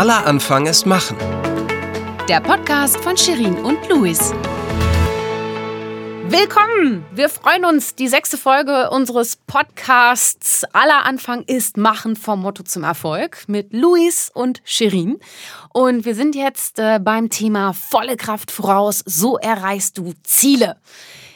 Aller Anfang ist Machen. Der Podcast von Shirin und Luis. Willkommen! Wir freuen uns. Die sechste Folge unseres Podcasts Aller Anfang ist Machen vom Motto zum Erfolg mit Luis und Shirin. Und wir sind jetzt äh, beim Thema volle Kraft voraus. So erreichst du Ziele.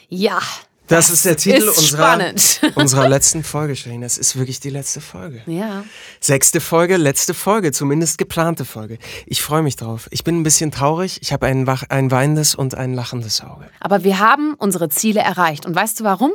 Ja, das, ist der Titel ist unserer, unserer letzten Folge, Shirin. Das ist wirklich die letzte Folge. Ja. Sechste Folge, letzte Folge, zumindest geplante Folge. Ich freue mich drauf. Ich bin ein bisschen traurig. Ich habe ein, ein weinendes und ein lachendes Auge. Aber wir haben unsere Ziele erreicht. Und weißt du warum?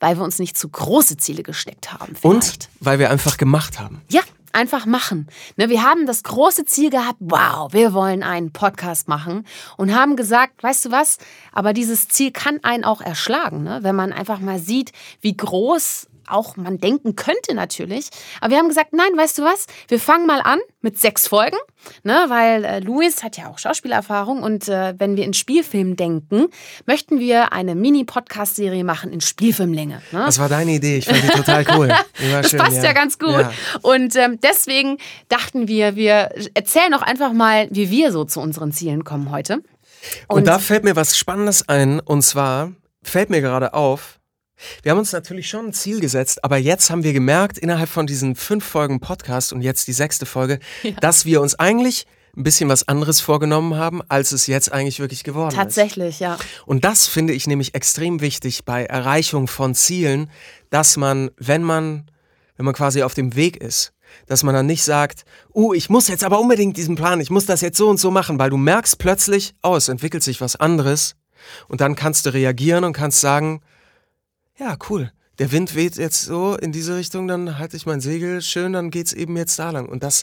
Weil wir uns nicht zu große Ziele gesteckt haben. Vielleicht. Und weil wir einfach gemacht haben. Ja, einfach machen. Ne, wir haben das große Ziel gehabt, wow, wir wollen einen Podcast machen und haben gesagt, weißt du was, aber dieses Ziel kann einen auch erschlagen, ne? wenn man einfach mal sieht, wie groß auch man denken könnte natürlich. Aber wir haben gesagt, nein, weißt du was, wir fangen mal an mit sechs Folgen, ne? weil äh, Luis hat ja auch Schauspielerfahrung und äh, wenn wir in Spielfilm denken, möchten wir eine Mini-Podcast-Serie machen in Spielfilmlänge. Ne? Das war deine Idee. Ich fand die total cool. Die Das schön, passt ja, ganz gut. Ja. Und ähm, deswegen dachten wir, wir erzählen doch einfach mal, wie wir so zu unseren Zielen kommen heute. Und, da fällt mir was Spannendes ein. Und zwar fällt mir gerade auf, wir haben uns natürlich schon ein Ziel gesetzt, aber jetzt haben wir gemerkt, innerhalb von diesen fünf Folgen Podcast und jetzt die sechste Folge, dass wir uns eigentlich ein bisschen was anderes vorgenommen haben, als es jetzt eigentlich wirklich geworden ist. Tatsächlich, ja. Und das finde ich nämlich extrem wichtig bei Erreichung von Zielen, dass man, wenn man, wenn man quasi auf dem Weg ist, dass man dann nicht sagt, uh, ich muss jetzt aber unbedingt diesen Plan, ich muss das jetzt so und so machen, weil du merkst plötzlich, oh, es entwickelt sich was anderes und dann kannst du reagieren und kannst sagen, ja, cool, der Wind weht jetzt so in diese Richtung, dann halte ich mein Segel schön, dann geht's eben jetzt da lang. Und das,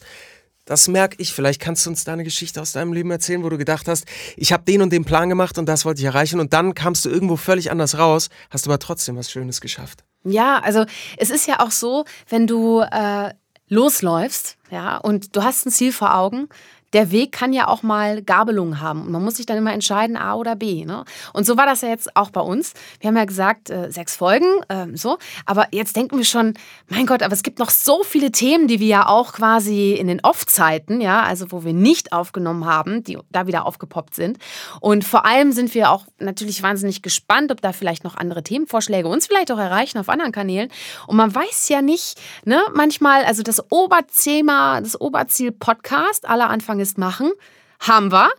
das merke ich. Vielleicht kannst du uns da eine Geschichte aus deinem Leben erzählen, wo du gedacht hast, ich habe den und den Plan gemacht und das wollte ich erreichen und dann kamst du irgendwo völlig anders raus, hast aber trotzdem was Schönes geschafft. Ja, also es ist ja auch so, wenn du äh, losläufst, ja, und du hast ein Ziel vor Augen, der Weg kann ja auch mal Gabelungen haben. Und man muss sich dann immer entscheiden, A oder B. Ne? Und so war das ja jetzt auch bei uns. Wir haben ja gesagt, äh, sechs Folgen, ähm, so. Aber jetzt denken wir schon, mein Gott, aber es gibt noch so viele Themen, die wir ja auch quasi in den Off-Zeiten, ja, also wo wir nicht aufgenommen haben, die da wieder aufgepoppt sind. Und vor allem sind wir auch natürlich wahnsinnig gespannt, ob da vielleicht noch andere Themenvorschläge uns vielleicht auch erreichen auf anderen Kanälen. Und man weiß ja nicht, ne, manchmal, also das Oberthema, das Oberziel Podcast, aller Anfang ist machen, haben wir.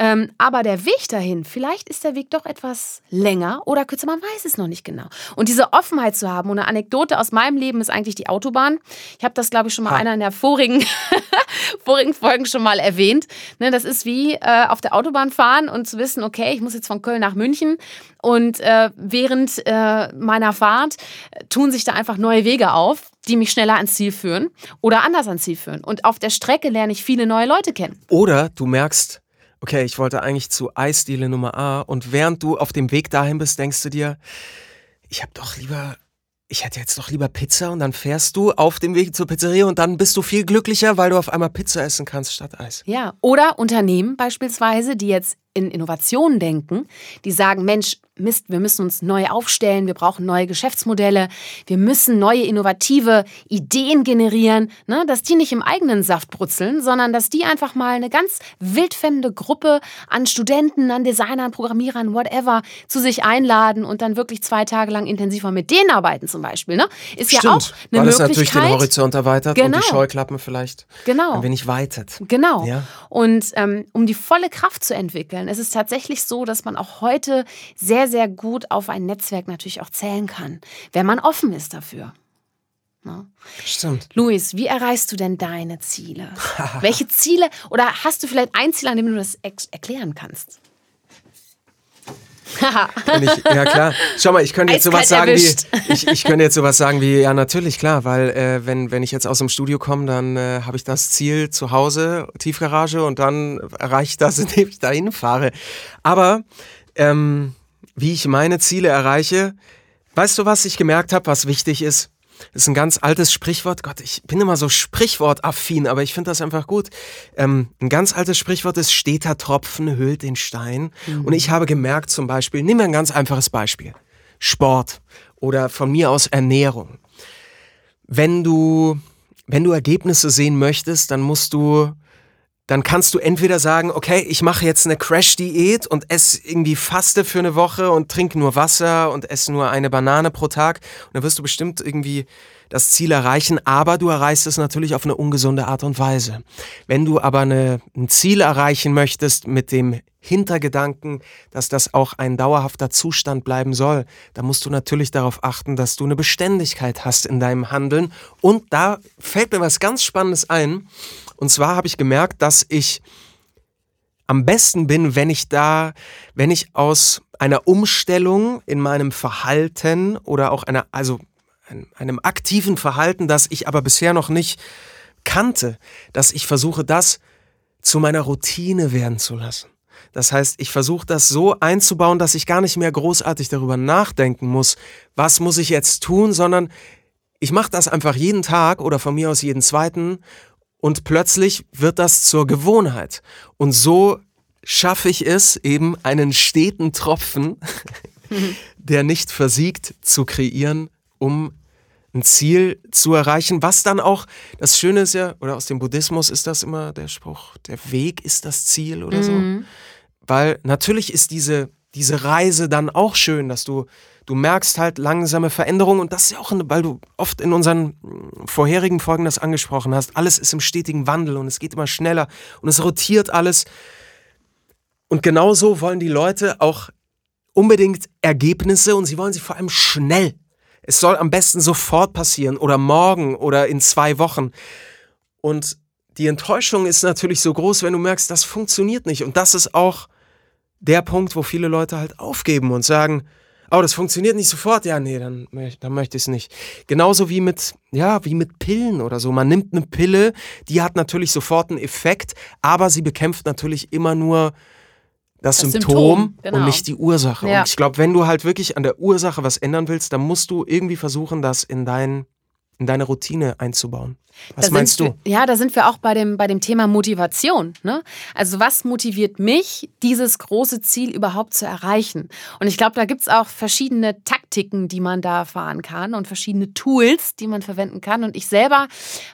Ähm, aber der Weg dahin, vielleicht ist der Weg doch etwas länger oder kürzer, man weiß es noch nicht genau. Und diese Offenheit zu haben, und eine Anekdote aus meinem Leben ist eigentlich die Autobahn. Ich habe das, glaube ich, schon mal Ha. einer in der vorigen, vorigen Folgen schon mal erwähnt. Ne, das ist wie äh, auf der Autobahn fahren und zu wissen, okay, ich muss jetzt von Köln nach München und äh, während äh, meiner Fahrt äh, tun sich da einfach neue Wege auf, die mich schneller ans Ziel führen oder anders ans Ziel führen. Und auf der Strecke lerne ich viele neue Leute kennen. Oder du merkst, okay, ich wollte eigentlich zu Eisdiele Nummer A und während du auf dem Weg dahin bist, denkst du dir, ich habe doch lieber, ich hätte jetzt doch lieber Pizza und dann fährst du auf dem Weg zur Pizzeria und dann bist du viel glücklicher, weil du auf einmal Pizza essen kannst statt Eis. Ja, oder Unternehmen beispielsweise, die jetzt in Innovationen denken, die sagen, Mensch, Mist, wir müssen uns neu aufstellen, wir brauchen neue Geschäftsmodelle, wir müssen neue innovative Ideen generieren, ne, dass die nicht im eigenen Saft brutzeln, sondern dass die einfach mal eine ganz wildfremde Gruppe an Studenten, an Designern, Programmierern, whatever, zu sich einladen und dann wirklich zwei Tage lang intensiver mit denen arbeiten zum Beispiel. Ne? Ist ja auch eine weil es natürlich den Möglichkeit. Horizont erweitert und Genau. die Scheuklappen vielleicht Genau. ein wenig weitet. Genau. Ja. Und ähm, um die volle Kraft zu entwickeln, ist es tatsächlich so, dass man auch heute sehr, sehr gut auf ein Netzwerk natürlich auch zählen kann, wenn man offen ist dafür. Ne? Stimmt. Luis, wie erreichst du denn deine Ziele? Welche Ziele oder hast du vielleicht ein Ziel, an dem du das erklären kannst? Ich, ja klar. Schau mal, ich könnte jetzt sowas sagen erwischt. wie, ich, ich könnte jetzt sowas sagen wie, ja natürlich, klar, weil äh, wenn, wenn ich jetzt aus dem Studio komme, dann äh, habe ich das Ziel zu Hause, Tiefgarage und dann erreiche ich das, indem ich dahin fahre. Aber ähm, wie ich meine Ziele erreiche, weißt du, was ich gemerkt habe, was wichtig ist? Das ist ein ganz altes Sprichwort. Gott, ich bin immer so sprichwortaffin, aber ich finde das einfach gut. Ähm, ein ganz altes Sprichwort ist, steter Tropfen höhlt den Stein. Und ich habe gemerkt zum Beispiel, nimm mir ein ganz einfaches Beispiel. Sport oder von mir aus Ernährung. Wenn du, wenn du Ergebnisse sehen möchtest, dann musst du dann kannst du entweder sagen, okay, ich mache jetzt eine Crash-Diät und esse irgendwie Faste für eine Woche und trinke nur Wasser und esse nur eine Banane pro Tag. Und dann wirst du bestimmt irgendwie das Ziel erreichen, aber du erreichst es natürlich auf eine ungesunde Art und Weise. Wenn du aber eine, ein Ziel erreichen möchtest mit dem Hintergedanken, dass das auch ein dauerhafter Zustand bleiben soll, dann musst du natürlich darauf achten, dass du eine Beständigkeit hast in deinem Handeln. Und da fällt mir was ganz Spannendes ein. Und zwar habe ich gemerkt, dass ich am besten bin, wenn ich da, wenn ich aus einer Umstellung in meinem Verhalten oder auch einer, also einem aktiven Verhalten, das ich aber bisher noch nicht kannte, dass ich versuche, das zu meiner Routine werden zu lassen. Das heißt, ich versuche das so einzubauen, dass ich gar nicht mehr großartig darüber nachdenken muss, was muss ich jetzt tun, sondern ich mache das einfach jeden Tag oder von mir aus jeden zweiten und plötzlich wird das zur Gewohnheit. Und so schaffe ich es, eben einen steten Tropfen, der nicht versiegt, zu kreieren, um ein Ziel zu erreichen, was dann auch, das Schöne ist ja, oder aus dem Buddhismus ist das immer der Spruch, der Weg ist das Ziel oder so. Mhm. Weil natürlich ist diese, diese Reise dann auch schön, dass du du merkst halt langsame Veränderungen und das ist ja auch, weil du oft in unseren vorherigen Folgen das angesprochen hast, alles ist im stetigen Wandel und es geht immer schneller und es rotiert alles. Und genauso wollen die Leute auch unbedingt Ergebnisse und sie wollen sie vor allem schnell. Es soll am besten sofort passieren oder morgen oder in zwei Wochen. Und die Enttäuschung ist natürlich so groß, wenn du merkst, das funktioniert nicht. Und das ist auch der Punkt, wo viele Leute halt aufgeben und sagen, oh, das funktioniert nicht sofort, ja, nee, dann, dann möchte ich es nicht. Genauso wie mit, ja, wie mit Pillen oder so. Man nimmt eine Pille, die hat natürlich sofort einen Effekt, aber sie bekämpft natürlich immer nur das, das Symptom, Symptom genau. und nicht die Ursache. Ja. Und ich glaube, wenn du halt wirklich an der Ursache was ändern willst, dann musst du irgendwie versuchen, das in dein in deine Routine einzubauen. Was da meinst wir, du? Ja, da sind wir auch bei dem, bei dem Thema Motivation. Ne? Also was motiviert mich, dieses große Ziel überhaupt zu erreichen? Und ich glaube, da gibt es auch verschiedene Taktiken, die man da fahren kann und verschiedene Tools, die man verwenden kann. Und ich selber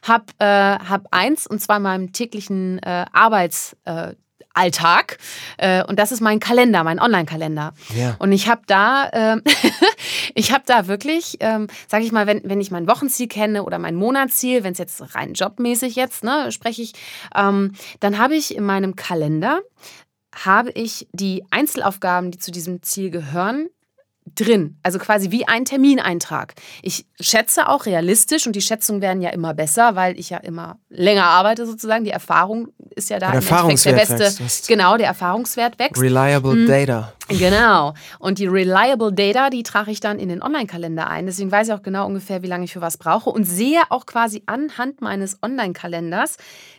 habe äh, hab eins, und zwar in meinem täglichen äh, Arbeits... Äh, Alltag. Äh, und das ist mein Kalender, mein Online-Kalender. Ja. Und ich habe da, äh, ich habe da wirklich, ähm, sage ich mal, wenn, wenn ich mein Wochenziel kenne oder mein Monatsziel, wenn es jetzt rein jobmäßig jetzt, ne, spreche ich, ähm, dann habe ich in meinem Kalender habe ich die Einzelaufgaben, die zu diesem Ziel gehören, drin, also quasi wie ein Termineintrag. Ich schätze auch realistisch und die Schätzungen werden ja immer besser, weil ich ja immer länger arbeite sozusagen. Die Erfahrung ist ja da der Erfahrungswert der beste. Wächst. Genau, der Erfahrungswert wächst. Reliable mhm. Data. Genau. Und die Reliable Data, die trage ich dann in den Online-Kalender ein. Deswegen weiß ich auch genau ungefähr, wie lange ich für was brauche und sehe auch quasi anhand meines Online-Kalenders,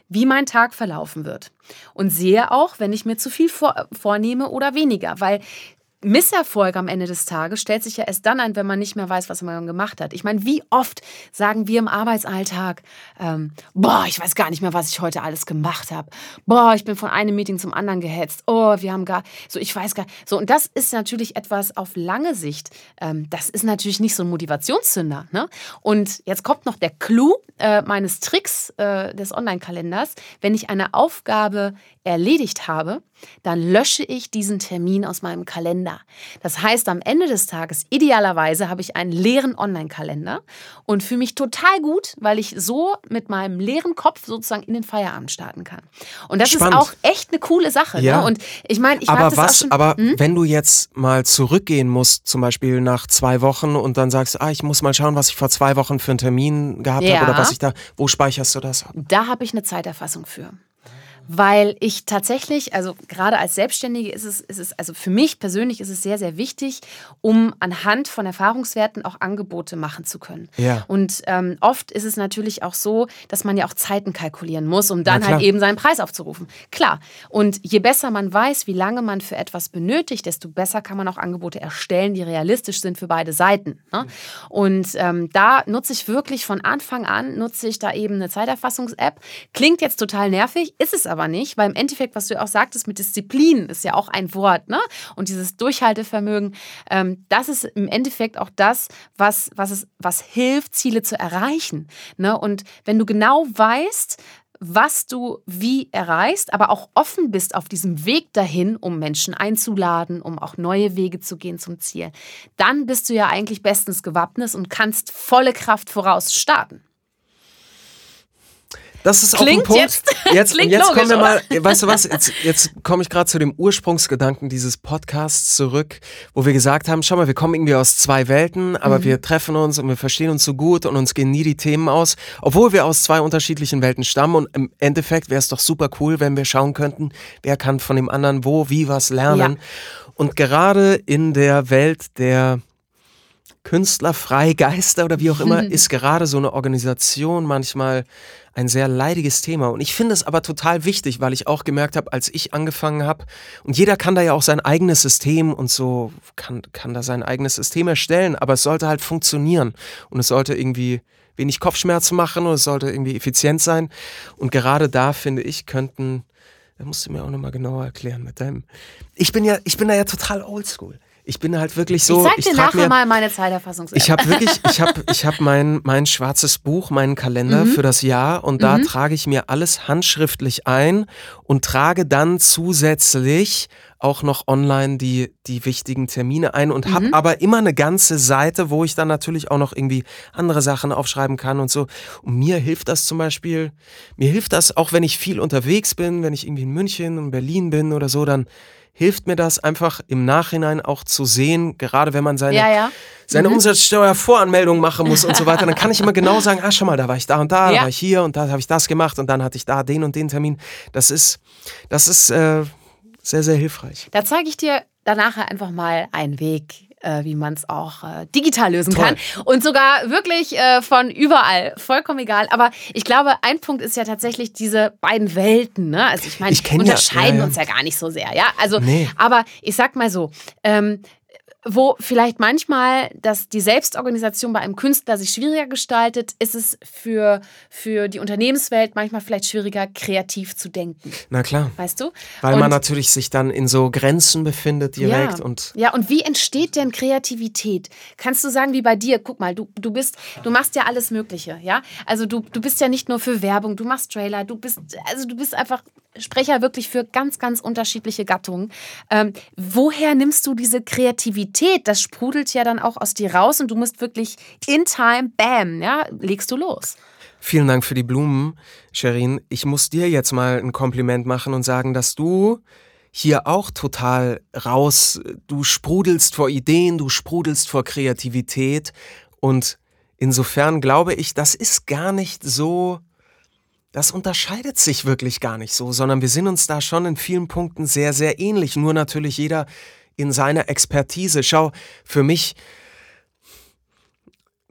wie mein Tag verlaufen wird. Und sehe auch, wenn ich mir zu viel vor, vornehme oder weniger, weil Misserfolg am Ende des Tages stellt sich ja erst dann ein, wenn man nicht mehr weiß, was man gemacht hat. Ich meine, wie oft sagen wir im Arbeitsalltag, ähm, boah, ich weiß gar nicht mehr, was ich heute alles gemacht habe. Boah, ich bin von einem Meeting zum anderen gehetzt. Oh, wir haben gar, so ich weiß gar, so und das ist natürlich etwas auf lange Sicht. Ähm, das ist natürlich nicht so ein Motivationszünder. Ne? Und jetzt kommt noch der Clou äh, meines Tricks äh, des Online-Kalenders. Wenn ich eine Aufgabe erledigt habe, dann lösche ich diesen Termin aus meinem Kalender. Das heißt, am Ende des Tages, idealerweise, habe ich einen leeren Online-Kalender und fühle mich total gut, weil ich so mit meinem leeren Kopf sozusagen in den Feierabend starten kann. Und das Spannend. ist auch echt eine coole Sache. Ne? Ja. Ne? Und ich meine, ich aber was, schon, aber hm? wenn du jetzt mal zurückgehen musst, zum Beispiel nach zwei Wochen und dann sagst, ah, ich muss mal schauen, was ich vor zwei Wochen für einen Termin gehabt ja. habe oder was ich da, wo speicherst du das? Da habe ich eine Zeiterfassung für weil ich tatsächlich, also gerade als Selbstständige ist es, ist es, also für mich persönlich ist es sehr, sehr wichtig, um anhand von Erfahrungswerten auch Angebote machen zu können. Ja. Und ähm, oft ist es natürlich auch so, dass man ja auch Zeiten kalkulieren muss, um dann halt eben seinen Preis aufzurufen. Klar. Und je besser man weiß, wie lange man für etwas benötigt, desto besser kann man auch Angebote erstellen, die realistisch sind für beide Seiten. Ne? Und ähm, da nutze ich wirklich von Anfang an, nutze ich da eben eine Zeiterfassungs-App. Klingt jetzt total nervig, ist es aber aber nicht, weil im Endeffekt, was du auch sagtest mit Disziplin, ist ja auch ein Wort, ne? Und dieses Durchhaltevermögen, ähm, das ist im Endeffekt auch das, was, was, es, was hilft, Ziele zu erreichen. Ne? Und wenn du genau weißt, was du wie erreichst, aber auch offen bist auf diesem Weg dahin, um Menschen einzuladen, um auch neue Wege zu gehen zum Ziel, dann bist du ja eigentlich bestens gewappnet und kannst volle Kraft voraus starten. Das ist Klingt auch ein Punkt. jetzt- jetzt, jetzt kommen wir mal, weißt du was, jetzt, jetzt komme ich gerade zu dem Ursprungsgedanken dieses Podcasts zurück, wo wir gesagt haben, schau mal, wir kommen irgendwie aus zwei Welten, aber Mhm. wir treffen uns und wir verstehen uns so gut und uns gehen nie die Themen aus, obwohl wir aus zwei unterschiedlichen Welten stammen und im Endeffekt wäre es doch super cool, wenn wir schauen könnten, wer kann von dem anderen wo, wie was lernen. Und gerade in der Welt der Künstler, Freigeister oder wie auch immer, ist gerade so eine Organisation manchmal ein sehr leidiges Thema. Und ich finde es aber total wichtig, weil ich auch gemerkt habe, als ich angefangen habe, und jeder kann da ja auch sein eigenes System und so, kann, kann da sein eigenes System erstellen, aber es sollte halt funktionieren. Und es sollte irgendwie wenig Kopfschmerzen machen und es sollte irgendwie effizient sein. Und gerade da, finde ich, könnten, da musst du mir auch nochmal genauer erklären mit deinem. Ich bin ja, ich bin da ja total oldschool. Ich bin halt wirklich so. ich zeig dir trag nachher mir, mal meine Zeiterfassungs-App. ich habe wirklich, ich habe ich hab mein, mein schwarzes Buch, meinen Kalender Mhm. für das Jahr und da trage ich mir alles handschriftlich ein und trage dann zusätzlich auch noch online die, die wichtigen Termine ein und Mhm. habe aber immer eine ganze Seite, wo ich dann natürlich auch noch irgendwie andere Sachen aufschreiben kann und so. Und mir hilft das zum Beispiel, mir hilft das auch, wenn ich viel unterwegs bin, wenn ich irgendwie in München und Berlin bin oder so, dann hilft mir das einfach im Nachhinein auch zu sehen, gerade wenn man seine ja, ja. seine Umsatzsteuervoranmeldung machen muss und so weiter, dann kann ich immer genau sagen, ah, schau mal, da war ich da und da, da Ja. war ich hier und da habe ich das gemacht und dann hatte ich da den und den Termin. Das ist, das ist äh, sehr, sehr hilfreich. Da zeige ich dir danach einfach mal einen Weg, äh, wie man es auch äh, digital lösen Toll. kann. Und sogar wirklich äh, von überall. Vollkommen egal. Aber ich glaube, ein Punkt ist ja tatsächlich diese beiden Welten. Ne? Also ich meine, ja- unterscheiden ja, ja. uns ja gar nicht so sehr. Ja, also, Nee. aber ich sag mal so, ähm, wo vielleicht manchmal dass die Selbstorganisation bei einem Künstler sich schwieriger gestaltet, ist es für, für die Unternehmenswelt manchmal vielleicht schwieriger, kreativ zu denken. Na klar, Weißt du? weil Und- man natürlich sich dann in so Grenzen befindet direkt ja. und ja, und wie entsteht denn Kreativität? Kannst du sagen, wie bei dir? Guck mal, du, du bist, du machst ja alles Mögliche, ja? Also du, du bist ja nicht nur für Werbung, du machst Trailer, du bist, also du bist einfach Sprecher wirklich für ganz, ganz unterschiedliche Gattungen. Ähm, woher nimmst du diese Kreativität? Das sprudelt ja dann auch aus dir raus und du musst wirklich in time, bam, ja, legst du los. Vielen Dank für die Blumen, Sherin. Ich muss dir jetzt mal ein Kompliment machen und sagen, dass du hier auch total raus, du sprudelst vor Ideen, du sprudelst vor Kreativität und insofern glaube ich, das ist gar nicht so, das unterscheidet sich wirklich gar nicht so, sondern wir sind uns da schon in vielen Punkten sehr, sehr ähnlich, nur natürlich jeder in seiner Expertise. Schau, für mich,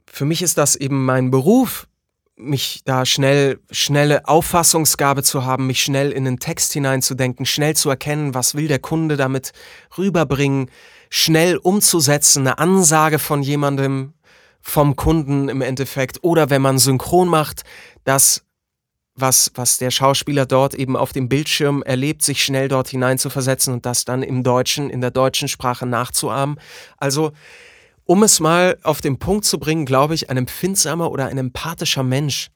für mich ist das eben mein Beruf, mich da schnell, schnelle Auffassungsgabe zu haben, mich schnell in den Text hineinzudenken, schnell zu erkennen, was will der Kunde damit rüberbringen, schnell umzusetzen, eine Ansage von jemandem, vom Kunden im Endeffekt, oder wenn man synchron macht, das, was, was der Schauspieler dort eben auf dem Bildschirm erlebt, sich schnell dort hineinzuversetzen und das dann im Deutschen, in der deutschen Sprache nachzuahmen. Also, um es mal auf den Punkt zu bringen, glaube ich, ein empfindsamer oder ein empathischer Mensch,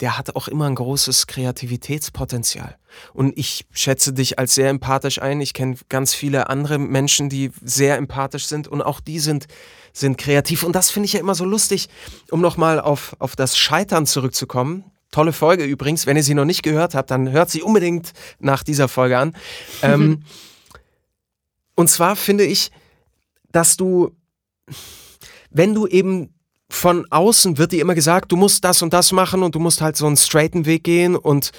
der hat auch immer ein großes Kreativitätspotenzial. Und ich schätze dich als sehr empathisch ein. Ich kenne ganz viele andere Menschen, die sehr empathisch sind und auch die sind, sind kreativ. Und das finde ich ja immer so lustig, um nochmal auf, auf das Scheitern zurückzukommen. Tolle Folge übrigens. Wenn ihr sie noch nicht gehört habt, dann hört sie unbedingt nach dieser Folge an. ähm, und zwar finde ich, dass du, wenn du eben von außen wird dir immer gesagt, du musst das und das machen und du musst halt so einen straighten Weg gehen und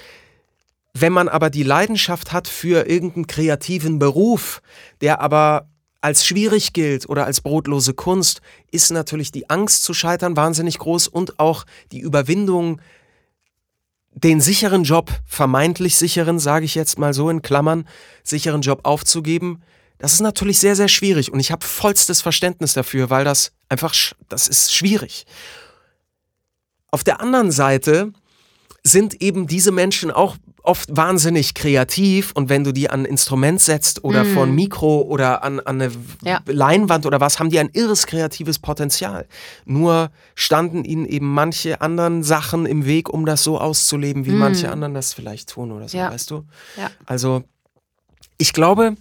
wenn man aber die Leidenschaft hat für irgendeinen kreativen Beruf, der aber als schwierig gilt oder als brotlose Kunst, ist natürlich die Angst zu scheitern wahnsinnig groß und auch die Überwindung, den sicheren Job, vermeintlich sicheren, sage ich jetzt mal so in Klammern, sicheren Job aufzugeben, das ist natürlich sehr, sehr schwierig und ich habe vollstes Verständnis dafür, weil das einfach, das ist schwierig. Auf der anderen Seite sind eben diese Menschen auch oft wahnsinnig kreativ und wenn du die an ein Instrument setzt oder Mhm. vor ein Mikro oder an, an eine Ja. Leinwand oder was, haben die ein irres kreatives Potenzial. Nur standen ihnen eben manche anderen Sachen im Weg, um das so auszuleben, wie manche anderen das vielleicht tun oder so, Mhm. Ja. weißt du? Ja. Also ich glaube,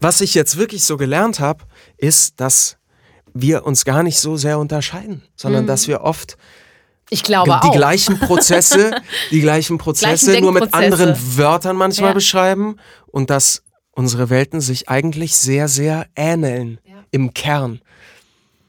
was ich jetzt wirklich so gelernt habe, ist, dass wir uns gar nicht so sehr unterscheiden, sondern dass wir oft Ich glaube die auch. gleichen Prozesse, die gleichen Prozesse Gleichen nur mit anderen Wörtern manchmal Ja. beschreiben und dass unsere Welten sich eigentlich sehr, sehr ähneln Ja. im Kern.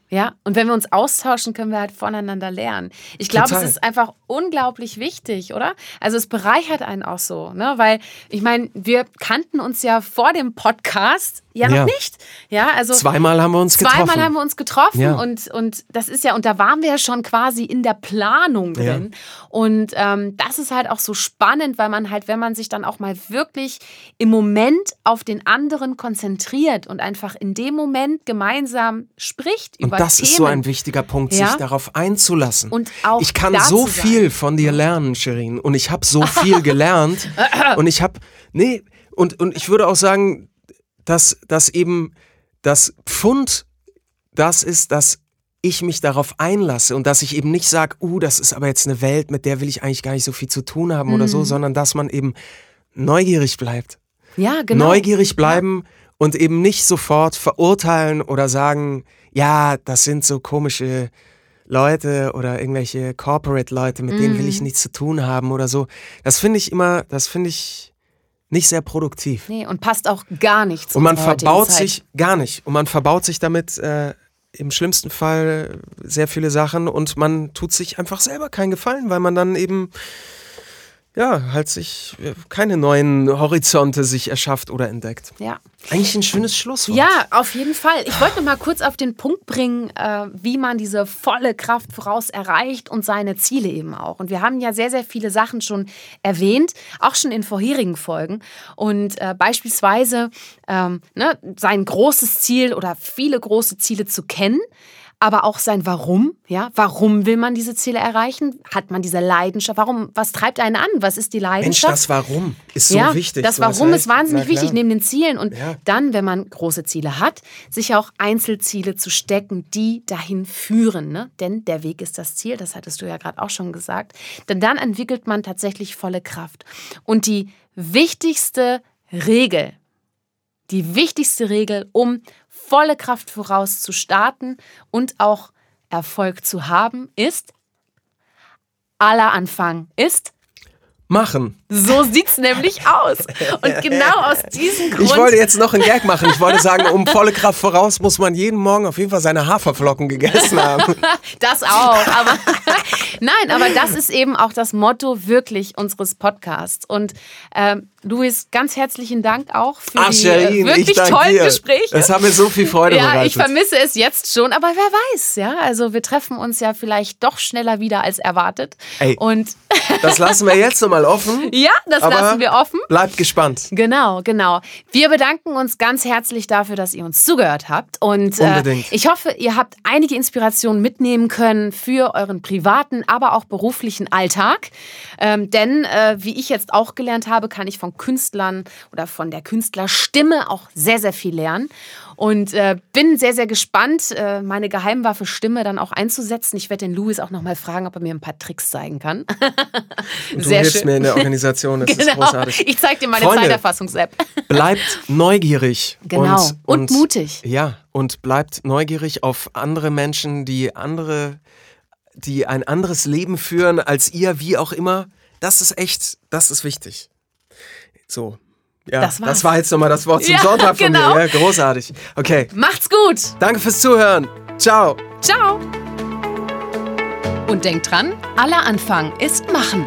Ja, und wenn wir uns austauschen, können wir halt voneinander lernen. Ich glaube, es ist einfach unglaublich wichtig, oder? Also es bereichert einen auch so, ne? Weil ich meine, wir kannten uns ja vor dem Podcast ja noch Ja. nicht. Ja, also Zweimal haben wir uns getroffen. Zweimal haben wir uns getroffen Ja. und, und das ist ja, und da waren wir ja schon quasi in der Planung drin. Und ähm, das ist halt auch so spannend, weil man halt, wenn man sich dann auch mal wirklich im Moment auf den anderen konzentriert und einfach in dem Moment gemeinsam spricht und über das Themen. ist so ein wichtiger Punkt, Ja. sich darauf einzulassen. Und auch ich kann so viel von dir lernen, Shirin. Und ich habe so viel gelernt. und ich habe, nee, und, und ich würde auch sagen, dass, dass eben das Pfund das ist, dass ich mich darauf einlasse und dass ich eben nicht sage, uh, das ist aber jetzt eine Welt, mit der will ich eigentlich gar nicht so viel zu tun haben oder Mhm. so, sondern dass man eben neugierig bleibt. Ja, genau. Neugierig bleiben und eben nicht sofort verurteilen oder sagen, ja, das sind so komische Leute oder irgendwelche Corporate-Leute, mit denen Mhm. will ich nichts zu tun haben oder so. Das finde ich immer, das finde ich nicht sehr produktiv. Nee, und passt auch gar nicht zu Und man verbaut sich gar nicht. Und man verbaut sich damit äh, im schlimmsten Fall sehr viele Sachen und man tut sich einfach selber keinen Gefallen, weil man dann eben ja halt sich äh, keine neuen Horizonte sich erschafft oder entdeckt. Ja. Eigentlich ein schönes Schlusswort. Ja, auf jeden Fall. Ich wollte noch mal kurz auf den Punkt bringen, äh, wie man diese volle Kraft voraus erreicht und seine Ziele eben auch. Und wir haben ja sehr, sehr viele Sachen schon erwähnt, auch schon in vorherigen Folgen. Und äh, beispielsweise ähm, ne, sein großes Ziel oder viele große Ziele zu kennen. Aber auch sein Warum, ja, warum will man diese Ziele erreichen? Hat man diese Leidenschaft? Warum, was treibt einen an? Was ist die Mensch, Leidenschaft? das Warum ist so ja, wichtig. Das Warum ist wahnsinnig wichtig neben den Zielen. Und Ja. dann, wenn man große Ziele hat, sich auch Einzelziele zu stecken, die dahin führen. Ne? Denn der Weg ist das Ziel, das hattest du ja gerade auch schon gesagt. Denn dann entwickelt man tatsächlich volle Kraft. Und die wichtigste Regel, die wichtigste Regel, um volle Kraft voraus zu starten und auch Erfolg zu haben, ist, aller Anfang ist Machen. so sieht's nämlich aus. Und genau aus diesem Grund. Ich wollte jetzt noch einen Gag machen. Ich wollte sagen, um volle Kraft voraus muss man jeden Morgen auf jeden Fall seine Haferflocken gegessen haben. das auch. Aber nein, aber das ist eben auch das Motto wirklich unseres Podcasts. Und ähm, Luis, ganz herzlichen Dank auch für Ach, die äh, wirklich tollen dir. Gespräche. Es hat mir so viel Freude ja, bereitet. ich vermisse es jetzt schon, aber wer weiß, ja. Also wir treffen uns ja vielleicht doch schneller wieder als erwartet. Ey. Und Das lassen wir jetzt nochmal offen. ja, das lassen wir offen. Bleibt gespannt. Genau, genau. Wir bedanken uns ganz herzlich dafür, dass ihr uns zugehört habt. Und äh, Unbedingt. ich hoffe, ihr habt einige Inspirationen mitnehmen können für euren privaten, aber auch beruflichen Alltag. Ähm, denn, äh, wie ich jetzt auch gelernt habe, kann ich von Künstlern oder von der Künstlerstimme auch sehr, sehr viel lernen. Und äh, bin sehr, sehr gespannt, äh, meine Geheimwaffe Stimme dann auch einzusetzen. Ich werde den Louis auch nochmal fragen, ob er mir ein paar Tricks zeigen kann. Und du Sehr hilfst schön. mir in der Organisation. Das ist Genau. großartig. Ich zeige dir meine Freunde. Zeiterfassungs-App. Bleibt neugierig. Genau. Und, Und mutig. Ja, und bleibt neugierig auf andere Menschen, die andere, die ein anderes Leben führen als ihr, wie auch immer. Das ist echt, das ist wichtig. So. Ja, Das das, war jetzt nochmal das Wort zum Ja, Sonntag von genau. mir. Ja, großartig. Okay, Macht's gut. danke fürs Zuhören. Ciao. Ciao. Und denkt dran, aller Anfang ist Machen.